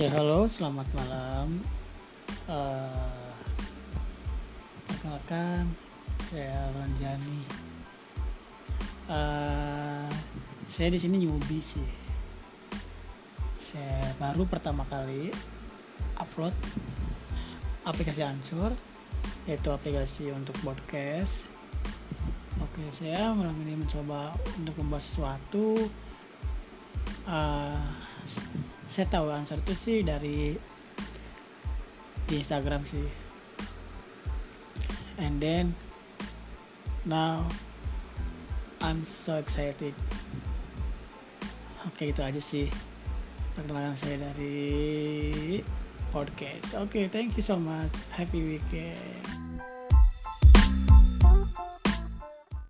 Ya halo, selamat malam. Uh, saya Ranjani. Uh, saya di sini newbie sih. Saya baru pertama kali upload aplikasi Ansur, yaitu aplikasi untuk podcast. Oke, saya malam ini mencoba untuk membahas sesuatu. Uh, saya tahu answer itu sih dari di Instagram sih. And then now I'm so excited. Oke itu aja sih perkenalan saya dari podcast. Oke okay, thank you so much. Happy weekend